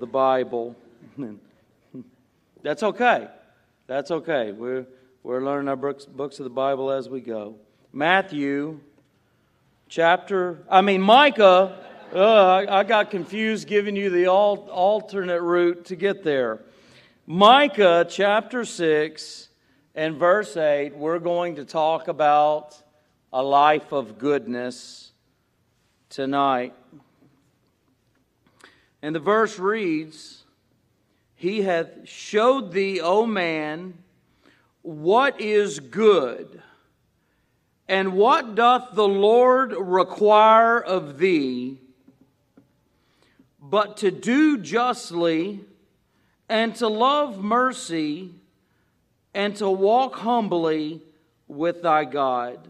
the Bible. That's okay. That's okay. We're, we're learning our books, books of the Bible as we go. Matthew chapter, I mean, Micah. Uh, I, I, got confused giving you the al- alternate route to get there. Micah chapter 6 and verse 8, we're going to talk about a life of goodness tonight. And the verse reads, He hath showed thee, O man, what is good, and what doth the Lord require of thee, but to do justly, and to love mercy, and to walk humbly with thy God.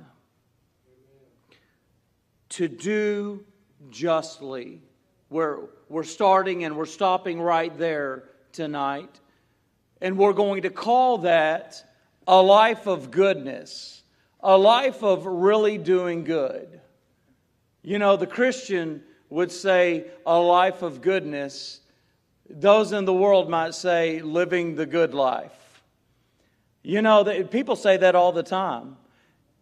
To do justly. We're, we're starting and we're stopping right there tonight. And we're going to call that a life of goodness, a life of really doing good. You know, the Christian would say a life of goodness. Those in the world might say living the good life. You know, people say that all the time.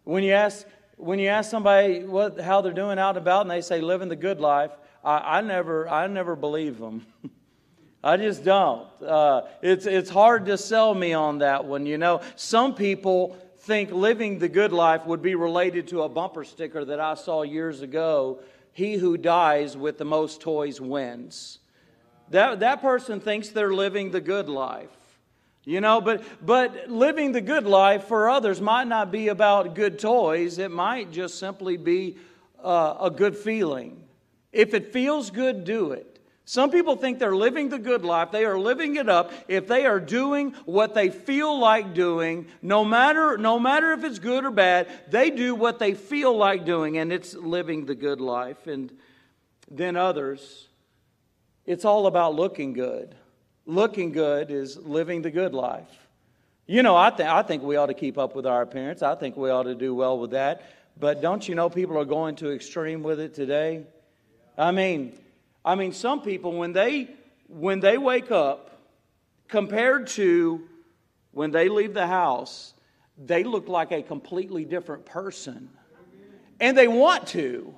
When you ask, when you ask somebody what, how they're doing out and about and they say living the good life, I, I never, I never believe them. I just don't. Uh, it's, it's hard to sell me on that one. You know, some people think living the good life would be related to a bumper sticker that I saw years ago. He who dies with the most toys wins. That, that person thinks they're living the good life. You know, but, but living the good life for others might not be about good toys. It might just simply be uh, a good feeling. If it feels good, do it. Some people think they're living the good life. They are living it up if they are doing what they feel like doing, no matter, no matter if it's good or bad, they do what they feel like doing, and it's living the good life. And then others, it's all about looking good. Looking good is living the good life. You know, I, th- I think we ought to keep up with our appearance. I think we ought to do well with that. But don't you know people are going to extreme with it today? I mean, I mean, some people when they when they wake up, compared to when they leave the house, they look like a completely different person, and they want to,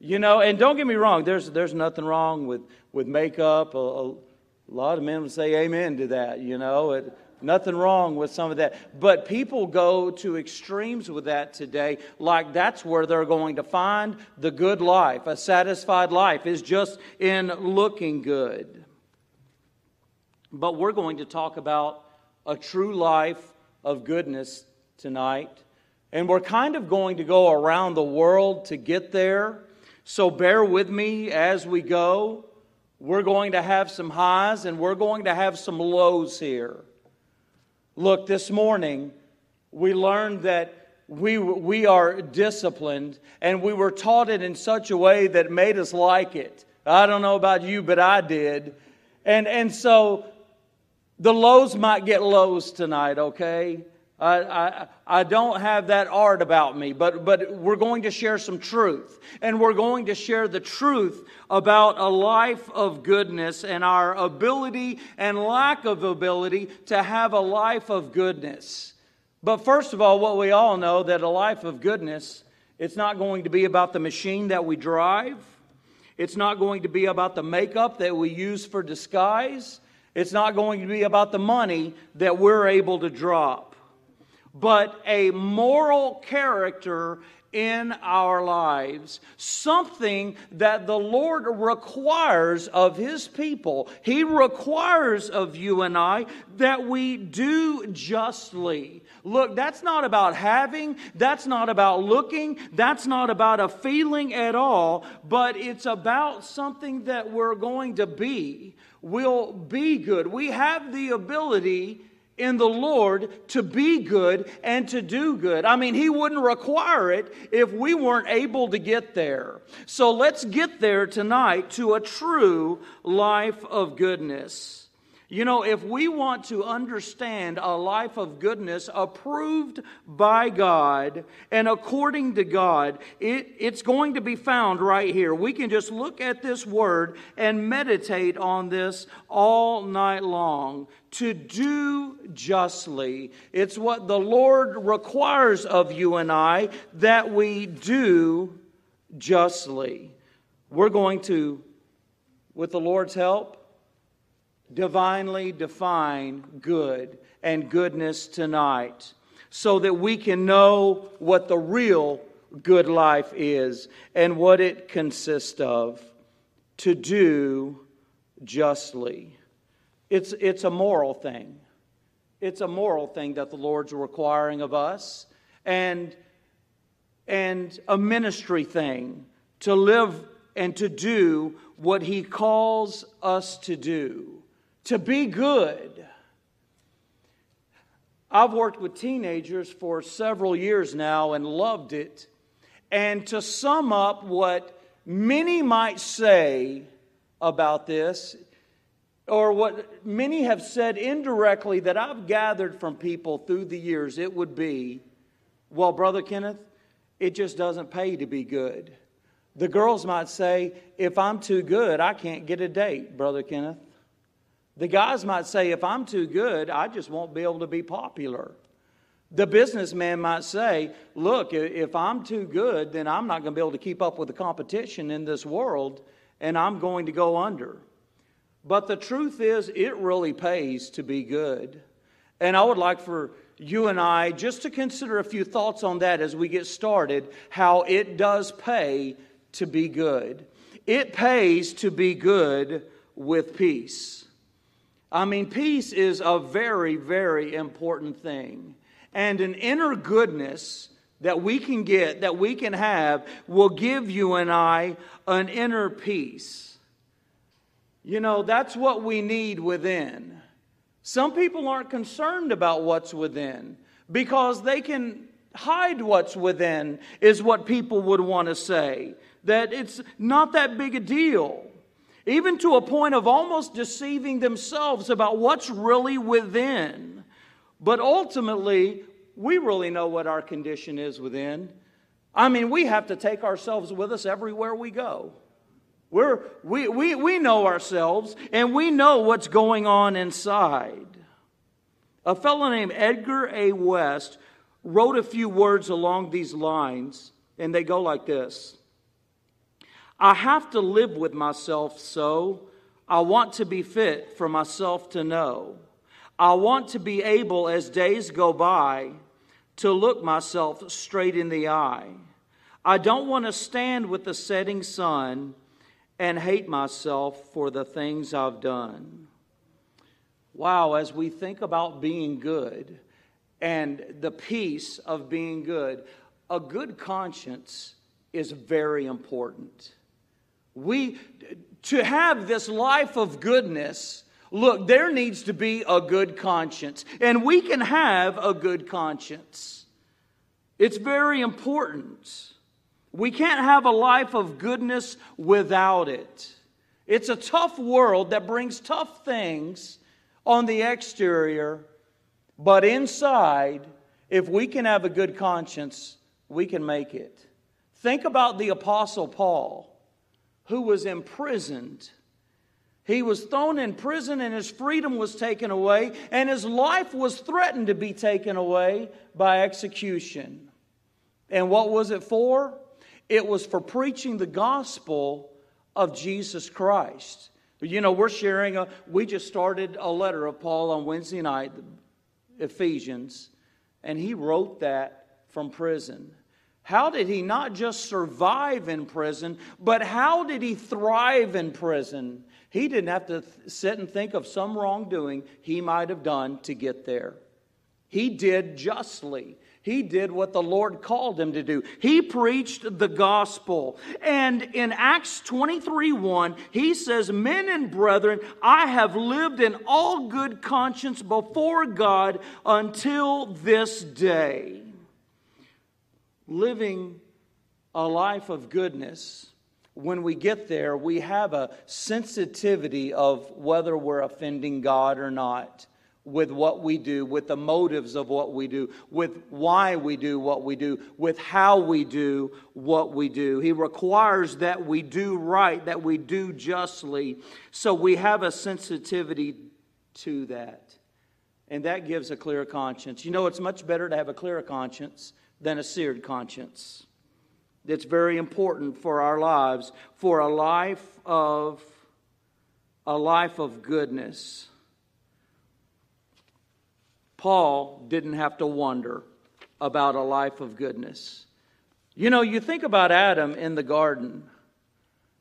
you know. And don't get me wrong, there's there's nothing wrong with with makeup. A, a, lot of men would say amen to that, you know. It, Nothing wrong with some of that. But people go to extremes with that today, like that's where they're going to find the good life. A satisfied life is just in looking good. But we're going to talk about a true life of goodness tonight. And we're kind of going to go around the world to get there. So bear with me as we go. We're going to have some highs and we're going to have some lows here. Look, this morning we learned that we, we are disciplined and we were taught it in such a way that made us like it. I don't know about you, but I did. And, and so the lows might get lows tonight, okay? I, I, I don't have that art about me, but, but we're going to share some truth. And we're going to share the truth about a life of goodness and our ability and lack of ability to have a life of goodness. But first of all, what we all know that a life of goodness, it's not going to be about the machine that we drive. It's not going to be about the makeup that we use for disguise. It's not going to be about the money that we're able to drop but a moral character in our lives, something that the Lord requires of His people. He requires of you and I that we do justly. Look, that's not about having, that's not about looking, that's not about a feeling at all, but it's about something that we're going to be. We'll be good. We have the ability in the Lord to be good and to do good. I mean, He wouldn't require it if we weren't able to get there. So let's get there tonight to a true life of goodness. You know, if we want to understand a life of goodness approved by God and according to God, it, it's going to be found right here. We can just look at this word and meditate on this all night long. To do justly. It's what the Lord requires of you and I that we do justly. We're going to, with the Lord's help, divinely define good and goodness tonight so that we can know what the real good life is and what it consists of to do justly. It's, it's a moral thing. It's a moral thing that the Lord's requiring of us, and, and a ministry thing to live and to do what He calls us to do to be good. I've worked with teenagers for several years now and loved it. And to sum up what many might say about this, or what many have said indirectly that I've gathered from people through the years, it would be well, Brother Kenneth, it just doesn't pay to be good. The girls might say, if I'm too good, I can't get a date, Brother Kenneth. The guys might say, if I'm too good, I just won't be able to be popular. The businessman might say, look, if I'm too good, then I'm not going to be able to keep up with the competition in this world and I'm going to go under. But the truth is, it really pays to be good. And I would like for you and I just to consider a few thoughts on that as we get started how it does pay to be good. It pays to be good with peace. I mean, peace is a very, very important thing. And an inner goodness that we can get, that we can have, will give you and I an inner peace. You know, that's what we need within. Some people aren't concerned about what's within because they can hide what's within, is what people would want to say. That it's not that big a deal even to a point of almost deceiving themselves about what's really within. But ultimately, we really know what our condition is within. I mean, we have to take ourselves with us everywhere we go. We're, we, we, we know ourselves and we know what's going on inside. A fellow named Edgar A. Guest wrote a few words along these lines, and they go like this I have to live with myself so. I want to be fit for myself to know. I want to be able, as days go by, to look myself straight in the eye. I don't want to stand with the setting sun and hate myself for the things I've done. Wow, as we think about being good and the peace of being good, a good conscience is very important. We, to have this life of goodness, look, there needs to be a good conscience. And we can have a good conscience. It's very important. We can't have a life of goodness without it. It's a tough world that brings tough things on the exterior, but inside, if we can have a good conscience, we can make it. Think about the Apostle Paul who was imprisoned. He was thrown in prison and his freedom was taken away, and his life was threatened to be taken away by execution. And what was it for? It was for preaching the gospel of Jesus Christ. You know, we're sharing a, we just started a letter of Paul on Wednesday night, Ephesians, and he wrote that from prison. How did he not just survive in prison, but how did he thrive in prison? He didn't have to sit and think of some wrongdoing he might have done to get there. He did justly. He did what the Lord called him to do. He preached the gospel. And in Acts 23 1, he says, Men and brethren, I have lived in all good conscience before God until this day living a life of goodness when we get there, we have a sensitivity of whether we're offending God or not with what we do, with the motives of what we do, with why we do what we do, with how we do what we do. He requires that we do right, that we do justly. So we have a sensitivity to that. And that gives a clear conscience. You know, it's much better to have a clear conscience than a seared conscience. That's very important for our lives, for a life of a life of goodness. Paul didn't have to wonder about a life of goodness. You know, you think about Adam in the garden.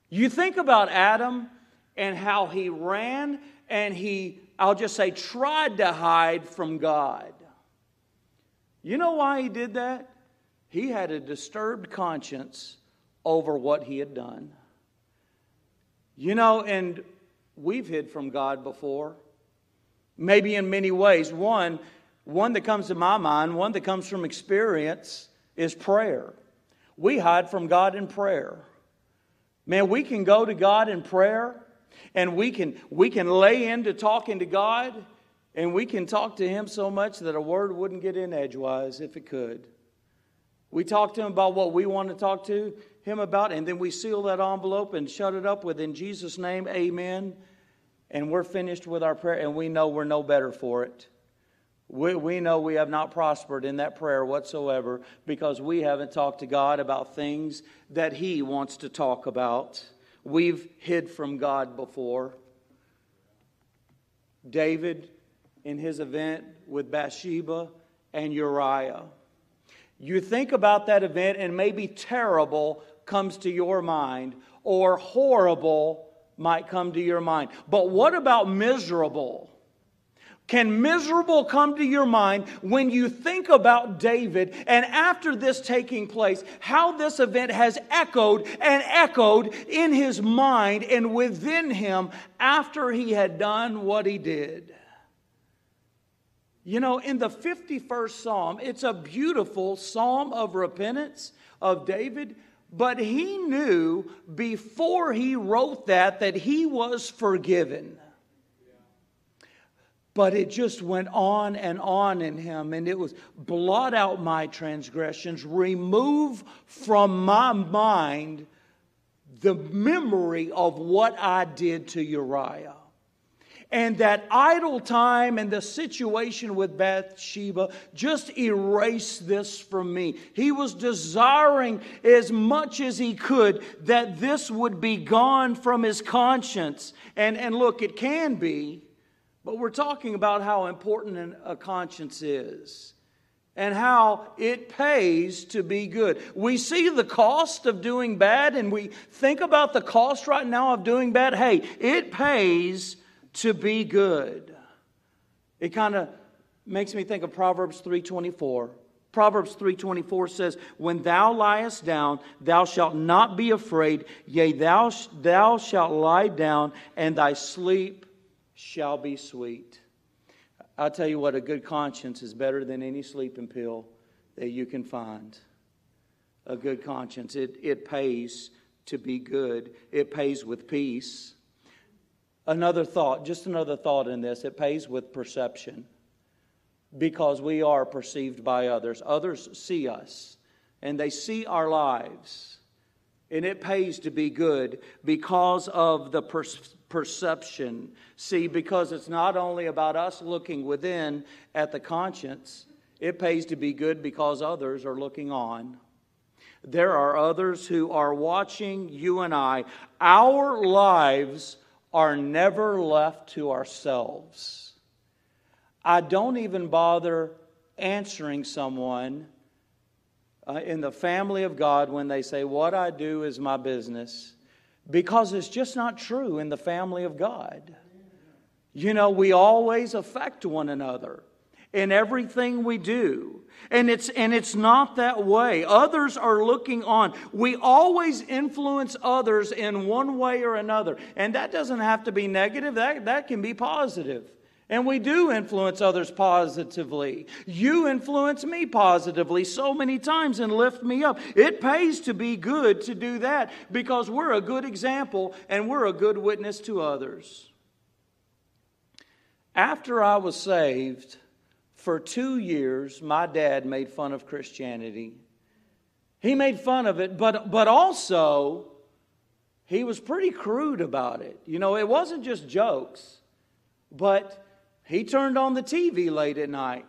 You think about Adam and how he ran and he, I'll just say, tried to hide from God. You know why he did that? He had a disturbed conscience over what he had done. You know, and we've hid from God before. Maybe in many ways. One, one that comes to my mind, one that comes from experience, is prayer. We hide from God in prayer. Man, we can go to God in prayer and we can we can lay into talking to God and we can talk to him so much that a word wouldn't get in edgewise if it could. We talk to him about what we want to talk to him about, and then we seal that envelope and shut it up with in Jesus' name, amen and we're finished with our prayer, and we know we're no better for it. We, we know we have not prospered in that prayer whatsoever because we haven't talked to God about things that He wants to talk about. We've hid from God before. David, in his event with Bathsheba and Uriah. You think about that event, and maybe terrible comes to your mind, or horrible might come to your mind. But what about miserable? Can miserable come to your mind when you think about David and after this taking place, how this event has echoed and echoed in his mind and within him after he had done what he did? You know, in the 51st Psalm, it's a beautiful psalm of repentance of David but he knew before he wrote that that he was forgiven. But it just went on and on in him, and it was blot out my transgressions, remove from my mind the memory of what I did to Uriah. And that idle time and the situation with Bathsheba just erased this from me. He was desiring as much as he could that this would be gone from his conscience. And, and look, it can be, but we're talking about how important a conscience is and how it pays to be good. We see the cost of doing bad and we think about the cost right now of doing bad. Hey, it pays to be good. It kind of makes me think of Proverbs 3:24. Proverbs 3:24 says, "When thou liest down, thou shalt not be afraid; yea, thou, thou shalt lie down, and thy sleep shall be sweet." I'll tell you what, a good conscience is better than any sleeping pill that you can find. A good conscience. It, it pays to be good, it pays with peace. Another thought, just another thought in this, it pays with perception because we are perceived by others. Others see us and they see our lives. And it pays to be good because of the per- perception. See, because it's not only about us looking within at the conscience, it pays to be good because others are looking on. There are others who are watching you and I. Our lives are never left to ourselves. I don't even bother answering someone uh, in the family of God when they say, What I do is my business, because it's just not true in the family of God. You know, we always affect one another in everything we do. And it's, and it's not that way. Others are looking on. We always influence others in one way or another. And that doesn't have to be negative, that, that can be positive. And we do influence others positively. You influence me positively so many times and lift me up. It pays to be good to do that because we're a good example and we're a good witness to others. After I was saved, for two years, my dad made fun of Christianity. He made fun of it, but, but also, he was pretty crude about it. You know, it wasn't just jokes, but he turned on the TV late at night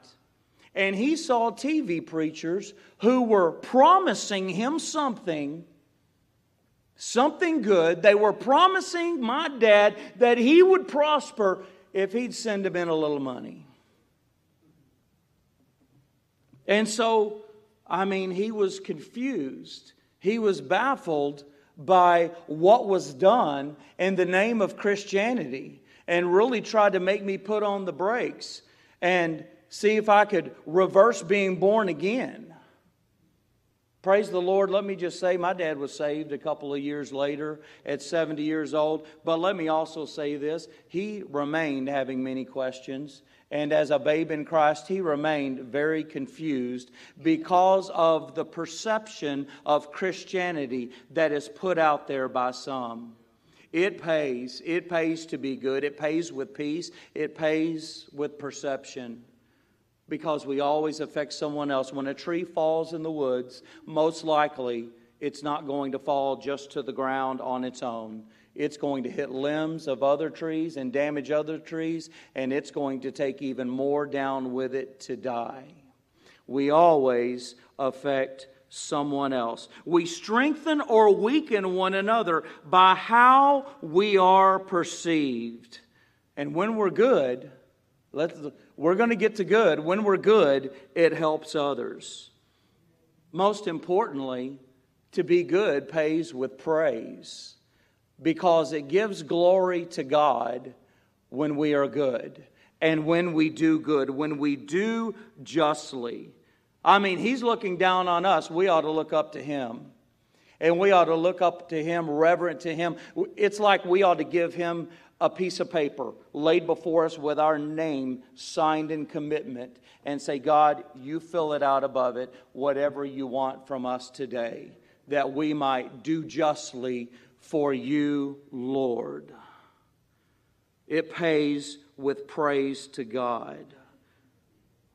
and he saw TV preachers who were promising him something, something good. They were promising my dad that he would prosper if he'd send him in a little money. And so, I mean, he was confused. He was baffled by what was done in the name of Christianity and really tried to make me put on the brakes and see if I could reverse being born again. Praise the Lord. Let me just say, my dad was saved a couple of years later at 70 years old. But let me also say this he remained having many questions. And as a babe in Christ, he remained very confused because of the perception of Christianity that is put out there by some. It pays. It pays to be good. It pays with peace. It pays with perception because we always affect someone else. When a tree falls in the woods, most likely it's not going to fall just to the ground on its own. It's going to hit limbs of other trees and damage other trees, and it's going to take even more down with it to die. We always affect someone else. We strengthen or weaken one another by how we are perceived. And when we're good, let's, we're going to get to good. When we're good, it helps others. Most importantly, to be good pays with praise because it gives glory to God when we are good and when we do good, when we do justly I mean, he's looking down on us. We ought to look up to him. And we ought to look up to him, reverent to him. It's like we ought to give him a piece of paper laid before us with our name signed in commitment and say, God, you fill it out above it, whatever you want from us today, that we might do justly for you, Lord. It pays with praise to God.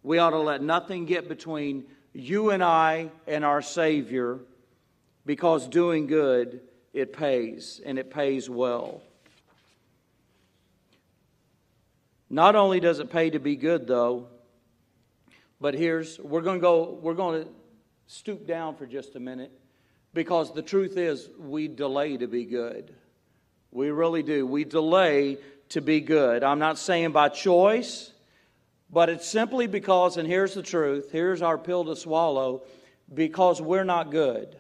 We ought to let nothing get between you and I and our Savior because doing good, it pays, and it pays well. Not only does it pay to be good, though, but here's we're going to go, we're going to stoop down for just a minute because the truth is we delay to be good. We really do. We delay to be good. I'm not saying by choice. But it's simply because, and here's the truth, here's our pill to swallow, because we're not good.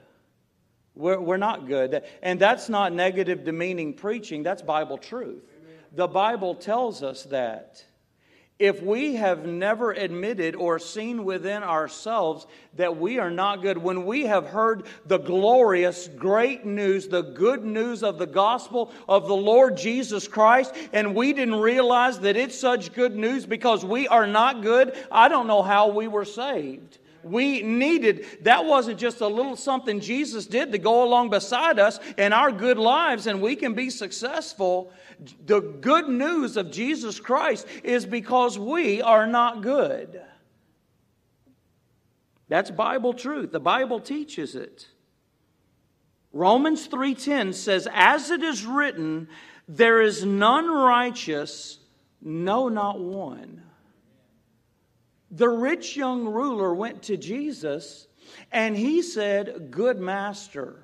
We're, we're not good. And that's not negative, demeaning preaching, that's Bible truth. The Bible tells us that. If we have never admitted or seen within ourselves that we are not good, when we have heard the glorious, great news, the good news of the gospel of the Lord Jesus Christ, and we didn't realize that it's such good news because we are not good, I don't know how we were saved. We needed, that wasn't just a little something Jesus did to go along beside us in our good lives and we can be successful. The good news of Jesus Christ is because we are not good. That's Bible truth. The Bible teaches it. Romans 3:10 says as it is written there is none righteous no not one the rich young ruler went to Jesus and he said, Good master.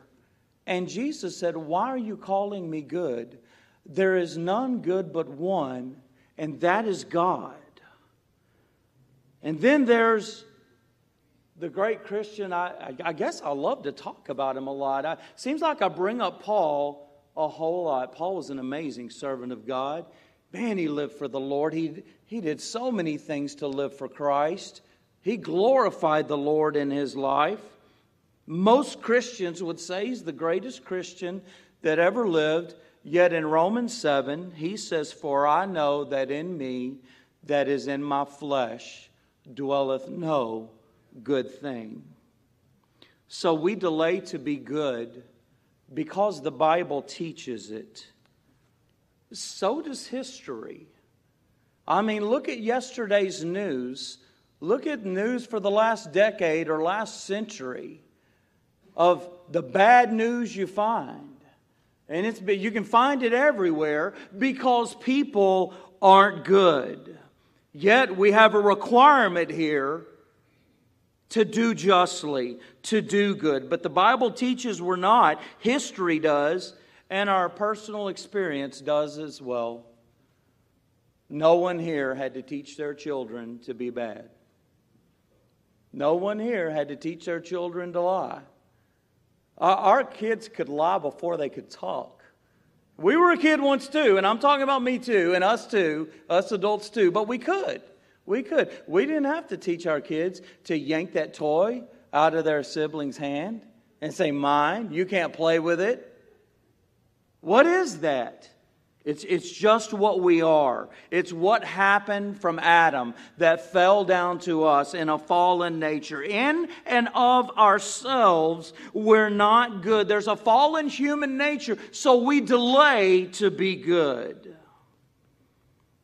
And Jesus said, Why are you calling me good? There is none good but one, and that is God. And then there's the great Christian. I, I guess I love to talk about him a lot. It seems like I bring up Paul a whole lot. Paul was an amazing servant of God. Man, he lived for the Lord. He, he did so many things to live for Christ. He glorified the Lord in his life. Most Christians would say he's the greatest Christian that ever lived. Yet in Romans 7, he says, For I know that in me that is in my flesh dwelleth no good thing. So we delay to be good because the Bible teaches it. So does history. I mean, look at yesterday's news. Look at news for the last decade or last century of the bad news you find. And it's, you can find it everywhere because people aren't good. Yet we have a requirement here to do justly, to do good. But the Bible teaches we're not, history does, and our personal experience does as well. No one here had to teach their children to be bad. No one here had to teach their children to lie. Our kids could lie before they could talk. We were a kid once too, and I'm talking about me too, and us too, us adults too, but we could. We could. We didn't have to teach our kids to yank that toy out of their sibling's hand and say, Mine, you can't play with it. What is that? It's, it's just what we are. It's what happened from Adam that fell down to us in a fallen nature. In and of ourselves, we're not good. There's a fallen human nature, so we delay to be good.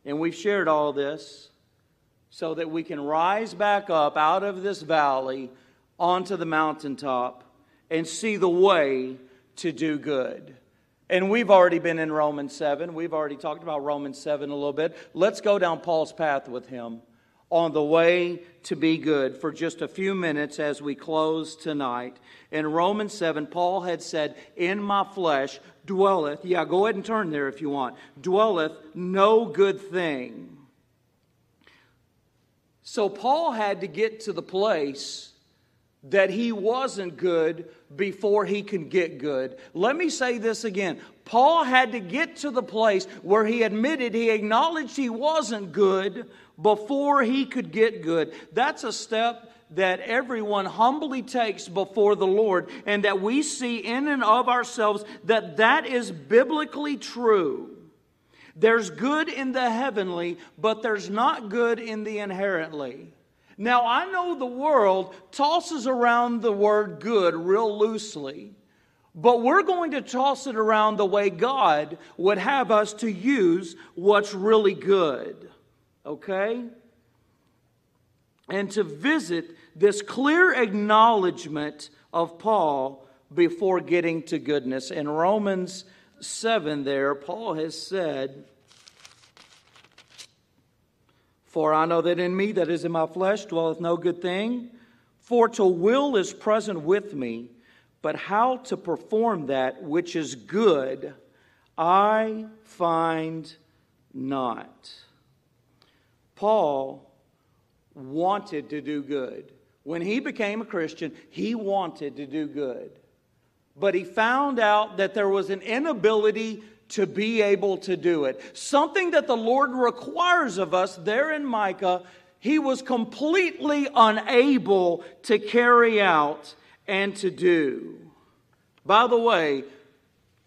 And we've shared all this so that we can rise back up out of this valley onto the mountaintop and see the way to do good. And we've already been in Romans 7. We've already talked about Romans 7 a little bit. Let's go down Paul's path with him on the way to be good for just a few minutes as we close tonight. In Romans 7, Paul had said, In my flesh dwelleth, yeah, go ahead and turn there if you want, dwelleth no good thing. So Paul had to get to the place that he wasn't good before he can get good. Let me say this again. Paul had to get to the place where he admitted, he acknowledged he wasn't good before he could get good. That's a step that everyone humbly takes before the Lord and that we see in and of ourselves that that is biblically true. There's good in the heavenly, but there's not good in the inherently. Now, I know the world tosses around the word good real loosely, but we're going to toss it around the way God would have us to use what's really good. Okay? And to visit this clear acknowledgement of Paul before getting to goodness. In Romans 7, there, Paul has said, for I know that in me, that is in my flesh, dwelleth no good thing. For to will is present with me, but how to perform that which is good, I find not. Paul wanted to do good. When he became a Christian, he wanted to do good. But he found out that there was an inability to be able to do it. Something that the Lord requires of us there in Micah, he was completely unable to carry out and to do. By the way,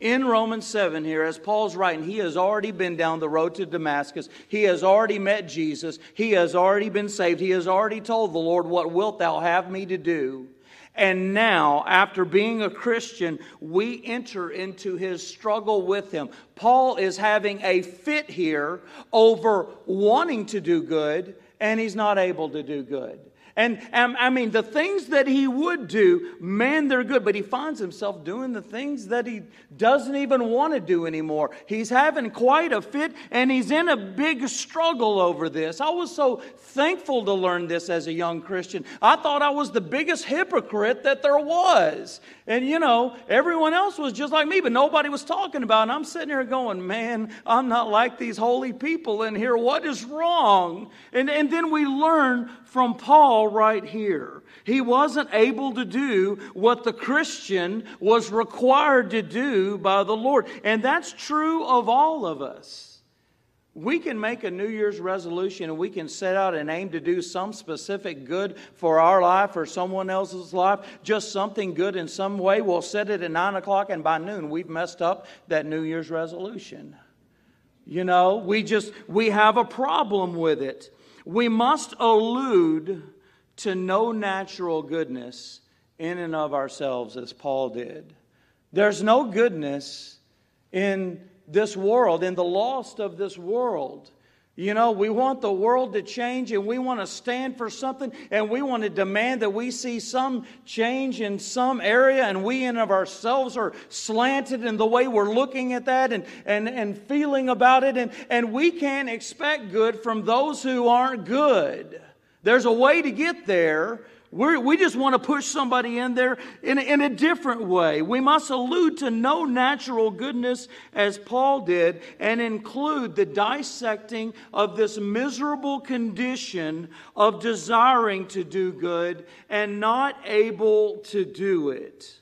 in Romans 7 here, as Paul's writing, he has already been down the road to Damascus. He has already met Jesus. He has already been saved. He has already told the Lord, What wilt thou have me to do? And now, after being a Christian, we enter into his struggle with him. Paul is having a fit here over wanting to do good, and he's not able to do good. And, and, I mean, the things that he would do, man, they're good, but he finds himself doing the things that he doesn't even want to do anymore. He's having quite a fit, and he's in a big struggle over this. I was so thankful to learn this as a young Christian. I thought I was the biggest hypocrite that there was. And, you know, everyone else was just like me, but nobody was talking about it. And I'm sitting here going, man, I'm not like these holy people in here. What is wrong? And, and then we learn from Paul right here. He wasn't able to do what the Christian was required to do by the Lord. And that's true of all of us. We can make a New Year's resolution and we can set out and aim to do some specific good for our life or someone else's life, just something good in some way. We'll set it at 9 o'clock, and by noon, we've messed up that New Year's resolution. You know, we just, we have a problem with it. We must allude to no natural goodness in and of ourselves as Paul did. There's no goodness in this world, in the lost of this world. You know, we want the world to change and we want to stand for something and we want to demand that we see some change in some area and we in of ourselves are slanted in the way we're looking at that and, and, and feeling about it. And, and we can't expect good from those who aren't good. There's a way to get there, we're, we just want to push somebody in there in, in a different way. We must allude to no natural goodness as Paul did and include the dissecting of this miserable condition of desiring to do good and not able to do it.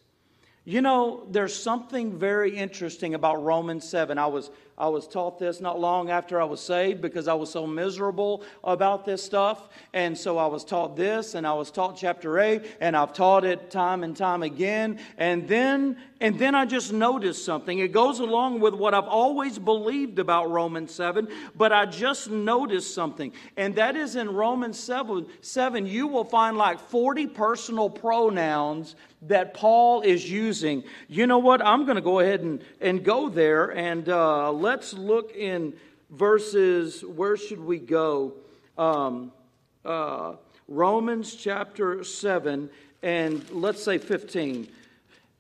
You know, there's something very interesting about Romans 7. I was I was taught this not long after I was saved because I was so miserable about this stuff. And so I was taught this and I was taught chapter 8 and I've taught it time and time again. And then and then I just noticed something. It goes along with what I've always believed about Romans 7, but I just noticed something. And that is in Romans 7, 7 you will find like 40 personal pronouns that Paul is using. You know what? I'm going to go ahead and, and go there and uh, let's look in verses, where should we go? Um, uh, Romans chapter 7, and let's say 15.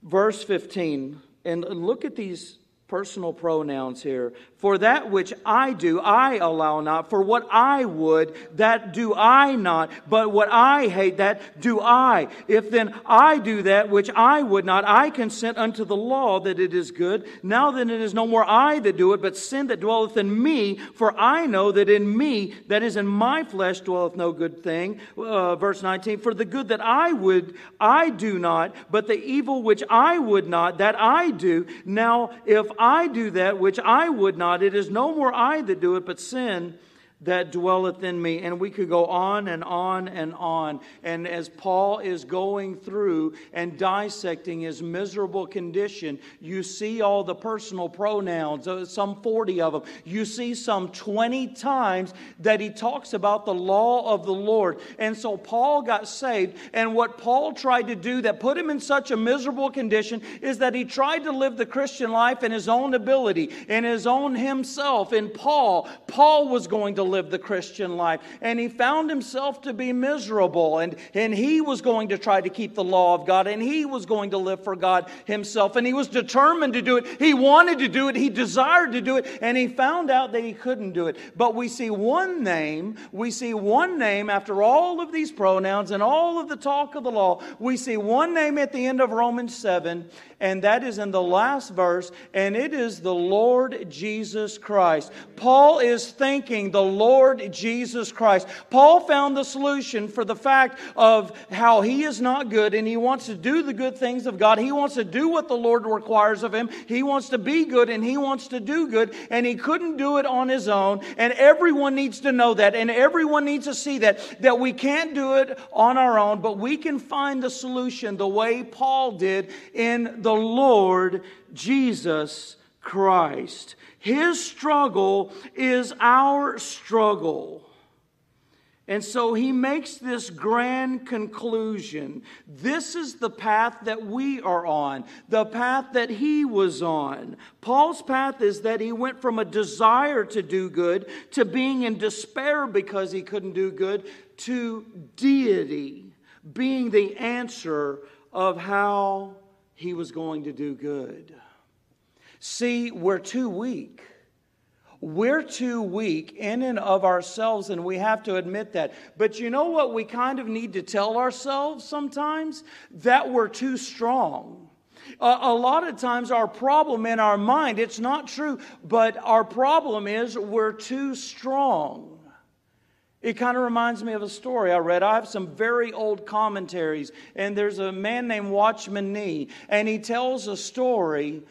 Verse 15. And look at these personal pronouns here. For that which I do, I allow not. For what I would, that do I not. But what I hate, that do I. If then I do that which I would not, I consent unto the law that it is good. Now then it is no more I that do it, but sin that dwelleth in me. For I know that in me, that is in my flesh, dwelleth no good thing. Uh, verse 19. For the good that I would, I do not, but the evil which I would not, that I do. Now if I do that which I would not, it is no more I that do it, but sin that dwelleth in me. And we could go on and on and on. And as Paul is going through and dissecting his miserable condition, you see all the personal pronouns, uh, some 40 of them. You see some 20 times that he talks about the law of the Lord. And so Paul got saved. And what Paul tried to do that put him in such a miserable condition is that he tried to live the Christian life in his own ability, in his own himself. In Paul, Paul was going to live the Christian life. And he found himself to be miserable. And, and he was going to try to keep the law of God. And he was going to live for God himself. And he was determined to do it. He wanted to do it. He desired to do it. And he found out that he couldn't do it. But we see one name. We see one name after all of these pronouns and all of the talk of the law. We see one name at the end of Romans 7 and that is in the last verse, and it is the Lord Jesus Christ. Paul is thinking the Lord Jesus Christ. Paul found the solution for the fact of how he is not good and he wants to do the good things of God. He wants to do what the Lord requires of him. He wants to be good and he wants to do good, and he couldn't do it on his own. And everyone needs to know that, and everyone needs to see that, that we can't do it on our own, but we can find the solution the way Paul did in the Lord Jesus Christ. His struggle is our struggle. And so he makes this grand conclusion. This is the path that we are on, the path that he was on. Paul's path is that he went from a desire to do good to being in despair because he couldn't do good to deity being the answer of how he was going to do good. See, we're too weak. We're too weak in and of ourselves, and we have to admit that. But you know what we kind of need to tell ourselves sometimes? That we're too strong. Uh, a lot of times, our problem in our mind, it's not true, but our problem is we're too strong. It kind of reminds me of a story I read. I have some very old commentaries, and there's a man named Watchman Nee, and he tells a story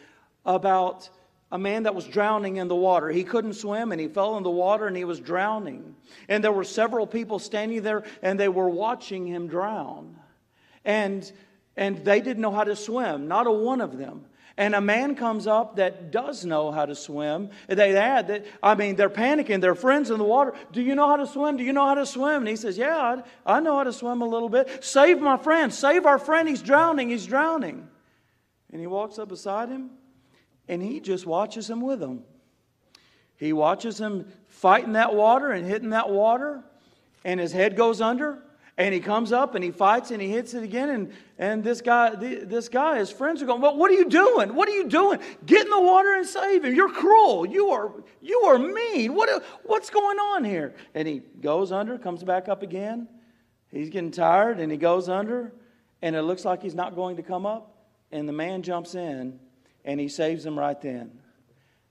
about a man that was drowning in the water. He couldn't swim, and he fell in the water, and he was drowning. And there were several people standing there, and they were watching him drown. And, and they didn't know how to swim, not a one of them. and a man comes up that does know how to swim. They add that, I mean, they're panicking. Their friends in the water. Do you know how to swim? Do you know how to swim? And he says, Yeah, I, I know how to swim a little bit. Save my friend. Save our friend. He's drowning. He's drowning. And he walks up beside him and he just watches him with him. He watches him fighting that water and hitting that water, and his head goes under and he comes up and he fights and he hits it again. And, and this guy, this guy, his friends are going, Well, what are you doing? What are you doing? Get in the water and save him. You're cruel. You are, you are mean. What, what's going on here? And he goes under, comes back up again. He's getting tired and he goes under, and it looks like he's not going to come up. And the man jumps in and he saves him right then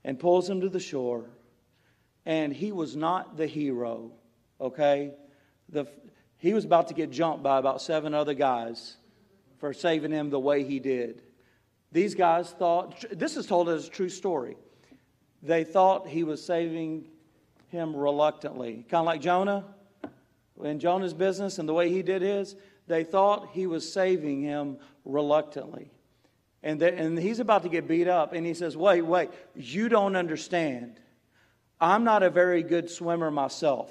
and pulls him to the shore. And he was not the hero, okay? The, he was about to get jumped by about seven other guys for saving him the way he did. These guys thought, this is told as a true story. They thought he was saving him reluctantly. Kind of like Jonah in Jonah's business and the way he did his. They thought he was saving him reluctantly. And, the, and he's about to get beat up. And he says, Wait, wait, you don't understand. I'm not a very good swimmer myself.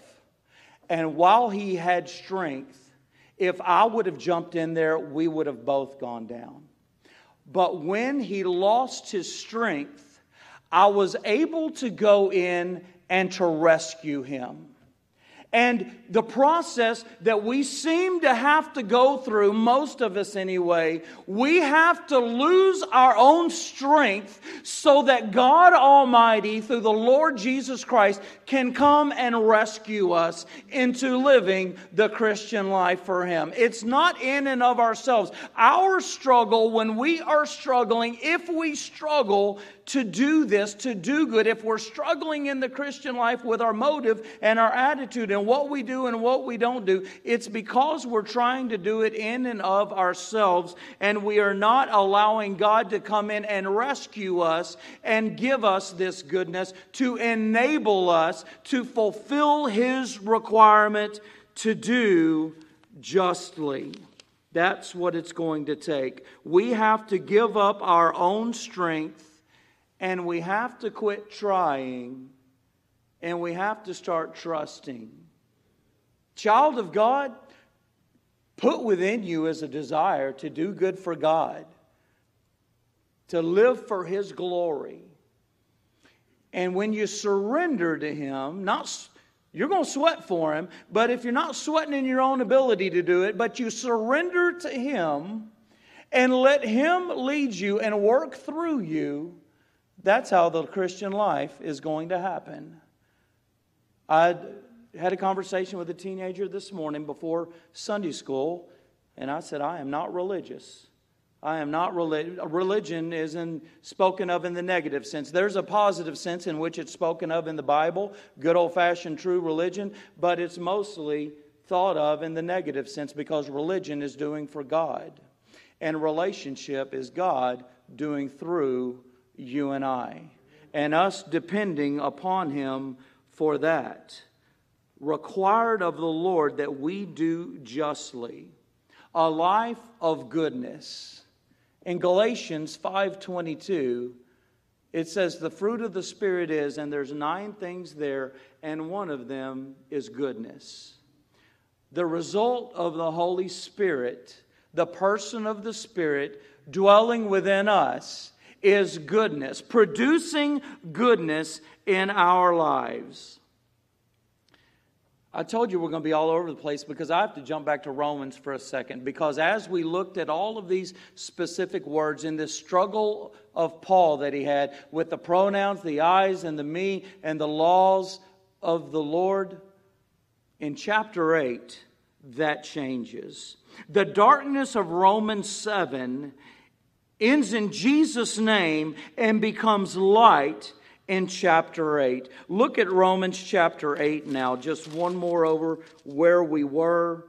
And while he had strength, if I would have jumped in there, we would have both gone down. But when he lost his strength, I was able to go in and to rescue him. And the process that we seem to have to go through, most of us anyway, we have to lose our own strength so that God Almighty, through the Lord Jesus Christ, can come and rescue us into living the Christian life for Him. It's not in and of ourselves. Our struggle, when we are struggling, if we struggle, to do this, to do good, if we're struggling in the Christian life with our motive and our attitude and what we do and what we don't do, it's because we're trying to do it in and of ourselves and we are not allowing God to come in and rescue us and give us this goodness to enable us to fulfill His requirement to do justly. That's what it's going to take. We have to give up our own strength and we have to quit trying and we have to start trusting. Child of God, put within you as a desire to do good for God, to live for His glory. And when you surrender to Him, not you're going to sweat for Him, but if you're not sweating in your own ability to do it, but you surrender to Him and let Him lead you and work through you, that's how the Christian life is going to happen. I had a conversation with a teenager this morning before Sunday school, and I said, I am not religious. I am not religious. Religion isn't spoken of in the negative sense. There's a positive sense in which it's spoken of in the Bible, good old fashioned true religion, but it's mostly thought of in the negative sense because religion is doing for God. And relationship is God doing through you and I, and us depending upon Him for that. Required of the Lord that we do justly, a life of goodness. In Galatians 5:22, it says the fruit of the spirit is and there's nine things there and one of them is goodness. The result of the Holy Spirit, the person of the Spirit dwelling within us is goodness, producing goodness in our lives. I told you we're going to be all over the place because I have to jump back to Romans for a second. Because as we looked at all of these specific words in this struggle of Paul that he had with the pronouns, the eyes, and the me, and the laws of the Lord, in chapter 8, that changes. The darkness of Romans 7 ends in Jesus' name and becomes light in chapter 8. Look at Romans chapter 8 now, just one more over where we were.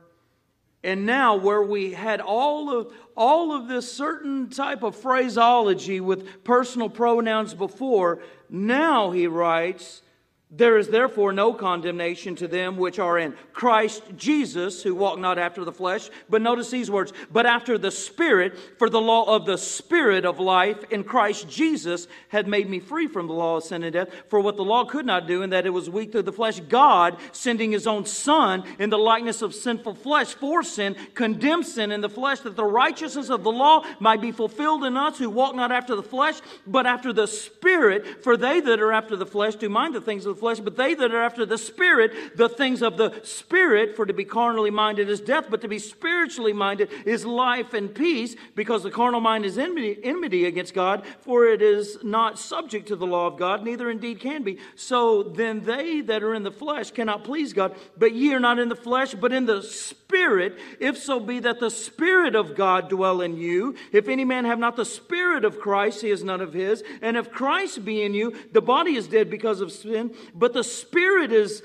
And now, where we had all of, all of this certain type of phraseology with personal pronouns before, now he writes, There is therefore no condemnation to them which are in Christ Jesus, who walk not after the flesh. But notice these words, but after the Spirit, for the law of the Spirit of life in Christ Jesus had made me free from the law of sin and death. For what the law could not do, in that it was weak through the flesh, God, sending his own Son in the likeness of sinful flesh for sin, condemned sin in the flesh, that the righteousness of the law might be fulfilled in us who walk not after the flesh, but after the Spirit. For they that are after the flesh do mind the things of flesh, but they that are after the Spirit, the things of the Spirit. For to be carnally minded is death, but to be spiritually minded is life and peace, because the carnal mind is enmity, enmity against God, for it is not subject to the law of God, neither indeed can be. So then they that are in the flesh cannot please God, but ye are not in the flesh, but in the Spirit, if so be that the Spirit of God dwell in you. If any man have not the Spirit of Christ, he is none of his. And if Christ be in you, the body is dead because of sin, but the Spirit is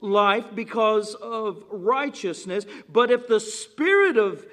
life because of righteousness. But if the Spirit of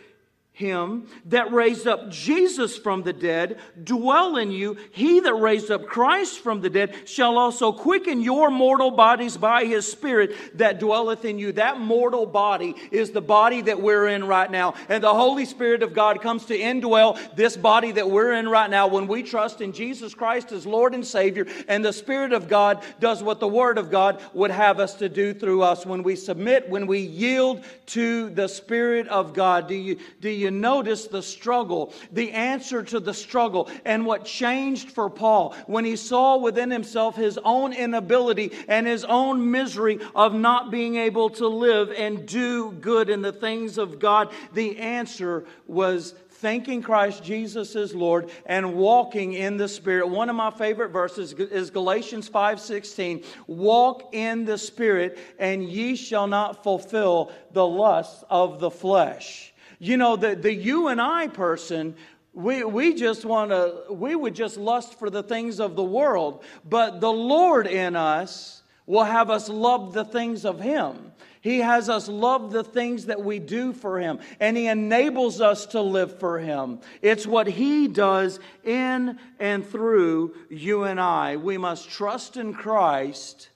him that raised up Jesus from the dead dwell in you. He that raised up Christ from the dead shall also quicken your mortal bodies by his Spirit that dwelleth in you. That mortal body is the body that we're in right now. And the Holy Spirit of God comes to indwell this body that we're in right now when we trust in Jesus Christ as Lord and Savior. And the Spirit of God does what the Word of God would have us to do through us when we submit, when we yield to the Spirit of God. Do you, do you notice the struggle, the answer to the struggle, and what changed for Paul when he saw within himself his own inability and his own misery of not being able to live and do good in the things of God? The answer was thanking Christ Jesus as Lord and walking in the Spirit. One of my favorite verses is Galatians 5:16. Walk in the Spirit, and ye shall not fulfill the lusts of the flesh. You know, the, the you and I person, we, we just want to, we would just lust for the things of the world. But the Lord in us will have us love the things of Him. He has us love the things that we do for Him, and He enables us to live for Him. It's what He does in and through you and I. We must trust in Christ,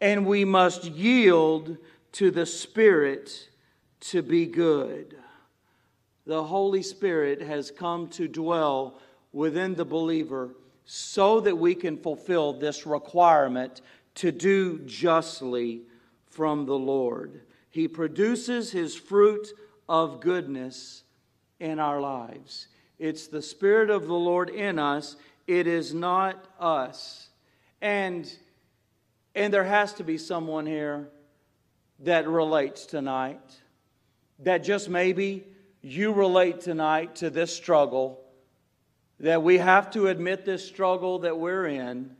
and we must yield to the Spirit to be good the Holy Spirit has come to dwell within the believer so that we can fulfill this requirement to do justly from the Lord. He produces his fruit of goodness in our lives. It's the Spirit of the Lord in us, it is not us. And, and there has to be someone here that relates tonight, that just maybe you relate tonight to this struggle, that we have to admit this struggle that we're in,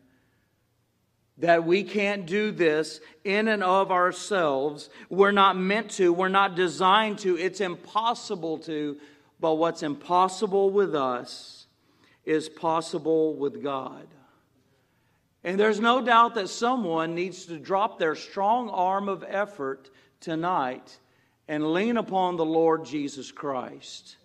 that we can't do this in and of ourselves. We're not meant to, we're not designed to, it's impossible to. But what's impossible with us is possible with God. And there's no doubt that someone needs to drop their strong arm of effort tonight and lean upon the Lord Jesus Christ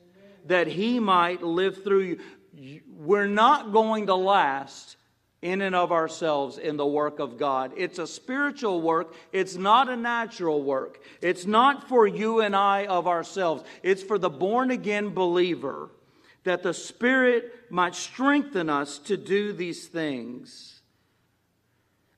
that He might live through you. We're not going to last in and of ourselves in the work of God. It's a spiritual work, it's not a natural work. It's not for you and I of ourselves, it's for the born again believer that the Spirit might strengthen us to do these things.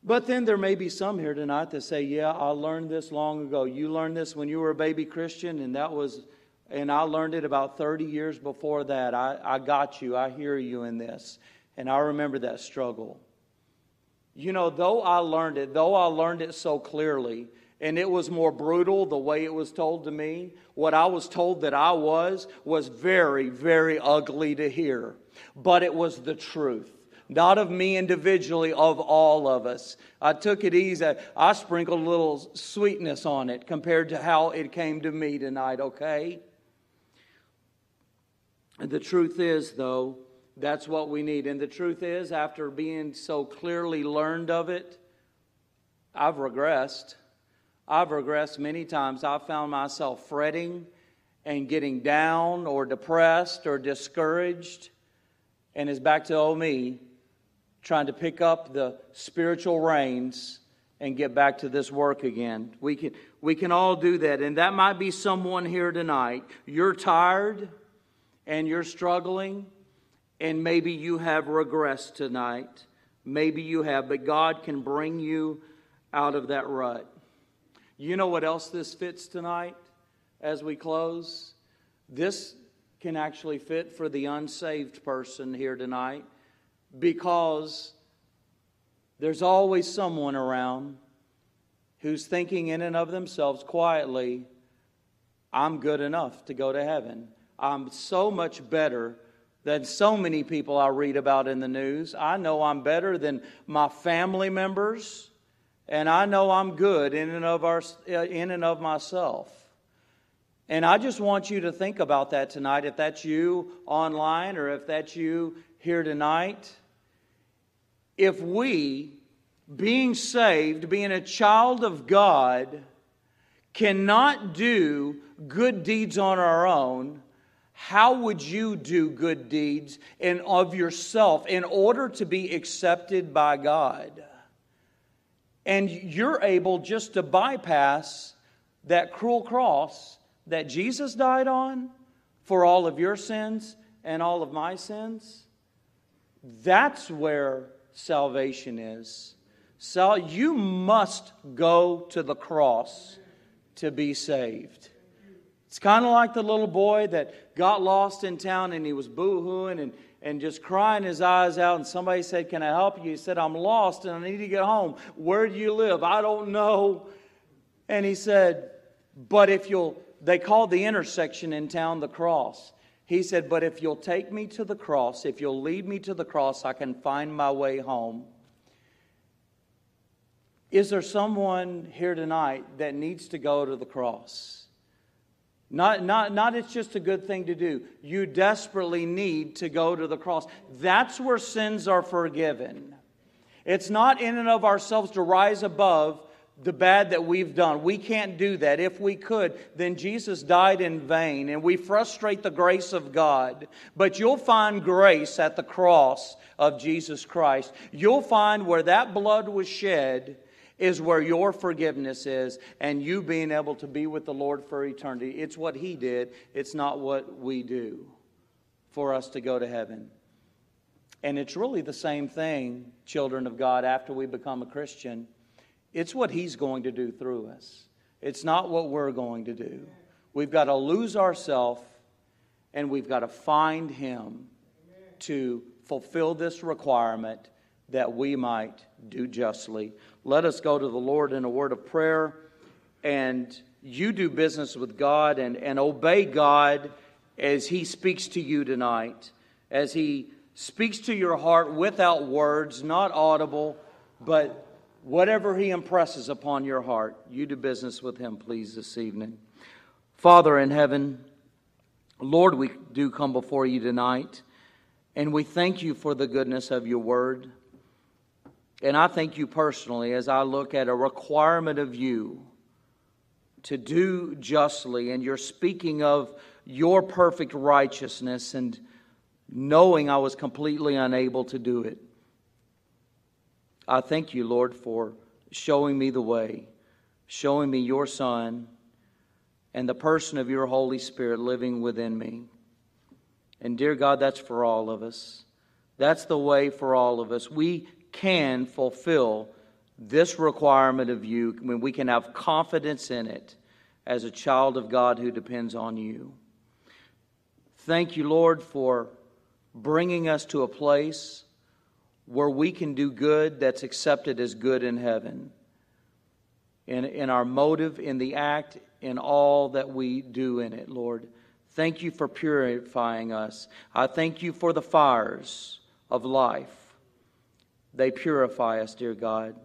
But then there may be some here tonight that say, Yeah, I learned this long ago. You learned this when you were a baby Christian, and that was, and I learned it about 30 years before that. I, I got you. I hear you in this. And I remember that struggle. You know, though I learned it, though I learned it so clearly, and it was more brutal the way it was told to me, what I was told that I was was very, very ugly to hear. But it was the truth not of me individually, of all of us. I took it easy. I sprinkled a little sweetness on it compared to how it came to me tonight, okay? The truth is, though, that's what we need. And the truth is, after being so clearly learned of it, I've regressed. I've regressed many times. I've found myself fretting and getting down or depressed or discouraged. And it's back to oh me trying to pick up the spiritual reins and get back to this work again. We can, we can all do that. And that might be someone here tonight. You're tired and you're struggling, and maybe you have regressed tonight. Maybe you have, but God can bring you out of that rut. You know what else this fits tonight as we close? This can actually fit for the unsaved person here tonight because there's always someone around who's thinking in and of themselves quietly, I'm good enough to go to heaven. I'm so much better than so many people I read about in the news. I know I'm better than my family members, and I know I'm good in and of, our, in and of myself. And I just want you to think about that tonight. If that's you online or if that's you here tonight, if we, being saved, being a child of God, cannot do good deeds on our own, how would you do good deeds and of yourself in order to be accepted by God? And you're able just to bypass that cruel cross that Jesus died on for all of your sins and all of my sins. That's where salvation is. So you must go to the cross to be saved. It's kind of like the little boy that got lost in town and he was boo hooing and, and just crying his eyes out. And somebody said, Can I help you? He said, I'm lost and I need to get home. Where do you live? I don't know. And he said, But if you'll, they called the intersection in town the cross. He said, But if you'll take me to the cross, if you'll lead me to the cross, I can find my way home. Is there someone here tonight that needs to go to the cross? Not, not, not it's just a good thing to do. You desperately need to go to the cross. That's where sins are forgiven. It's not in and of ourselves to rise above the bad that we've done. We can't do that. If we could, then Jesus died in vain and we frustrate the grace of God. But you'll find grace at the cross of Jesus Christ. You'll find where that blood was shed is where your forgiveness is and you being able to be with the Lord for eternity. It's what He did, it's not what we do for us to go to heaven. And it's really the same thing, children of God, after we become a Christian. It's what He's going to do through us. It's not what we're going to do. We've got to lose ourselves and we've got to find Him to fulfill this requirement that we might do justly. Let us go to the Lord in a word of prayer, and you do business with God and, and obey God as He speaks to you tonight, as He speaks to your heart without words, not audible, but whatever He impresses upon your heart. You do business with Him, please, this evening. Father in heaven, Lord, we do come before you tonight, and we thank you for the goodness of your word. And I thank you personally as I look at a requirement of you to do justly, and you're speaking of your perfect righteousness and knowing I was completely unable to do it. I thank you, Lord, for showing me the way, showing me your Son and the person of your Holy Spirit living within me. And dear God, that's for all of us. That's the way for all of us. We can fulfill this requirement of you when we can have confidence in it as a child of God who depends on you. Thank you, Lord, for bringing us to a place where we can do good that's accepted as good in heaven. In, in our motive, in the act, in all that we do in it, Lord. Thank you for purifying us. I thank you for the fires of life they purify us, dear God.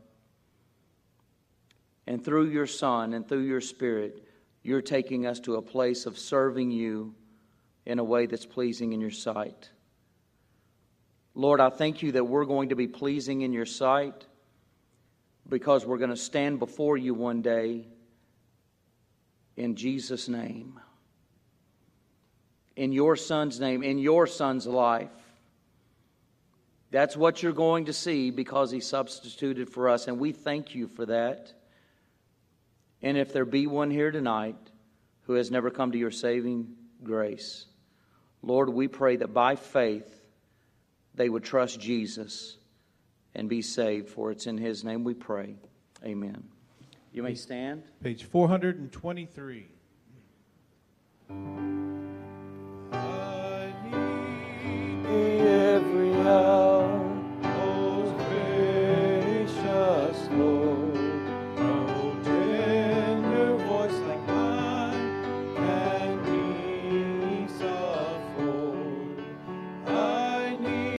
And through your Son and through your Spirit, you're taking us to a place of serving you in a way that's pleasing in your sight. Lord, I thank you that we're going to be pleasing in your sight because we're going to stand before you one day in Jesus' name, in your Son's name, in your Son's life That's what you're going to see because He substituted for us, and we thank you for that. And if there be one here tonight who has never come to your saving grace, Lord, we pray that by faith they would trust Jesus and be saved. For it's in His name we pray. Amen. You may stand. Page 423. I need every hour.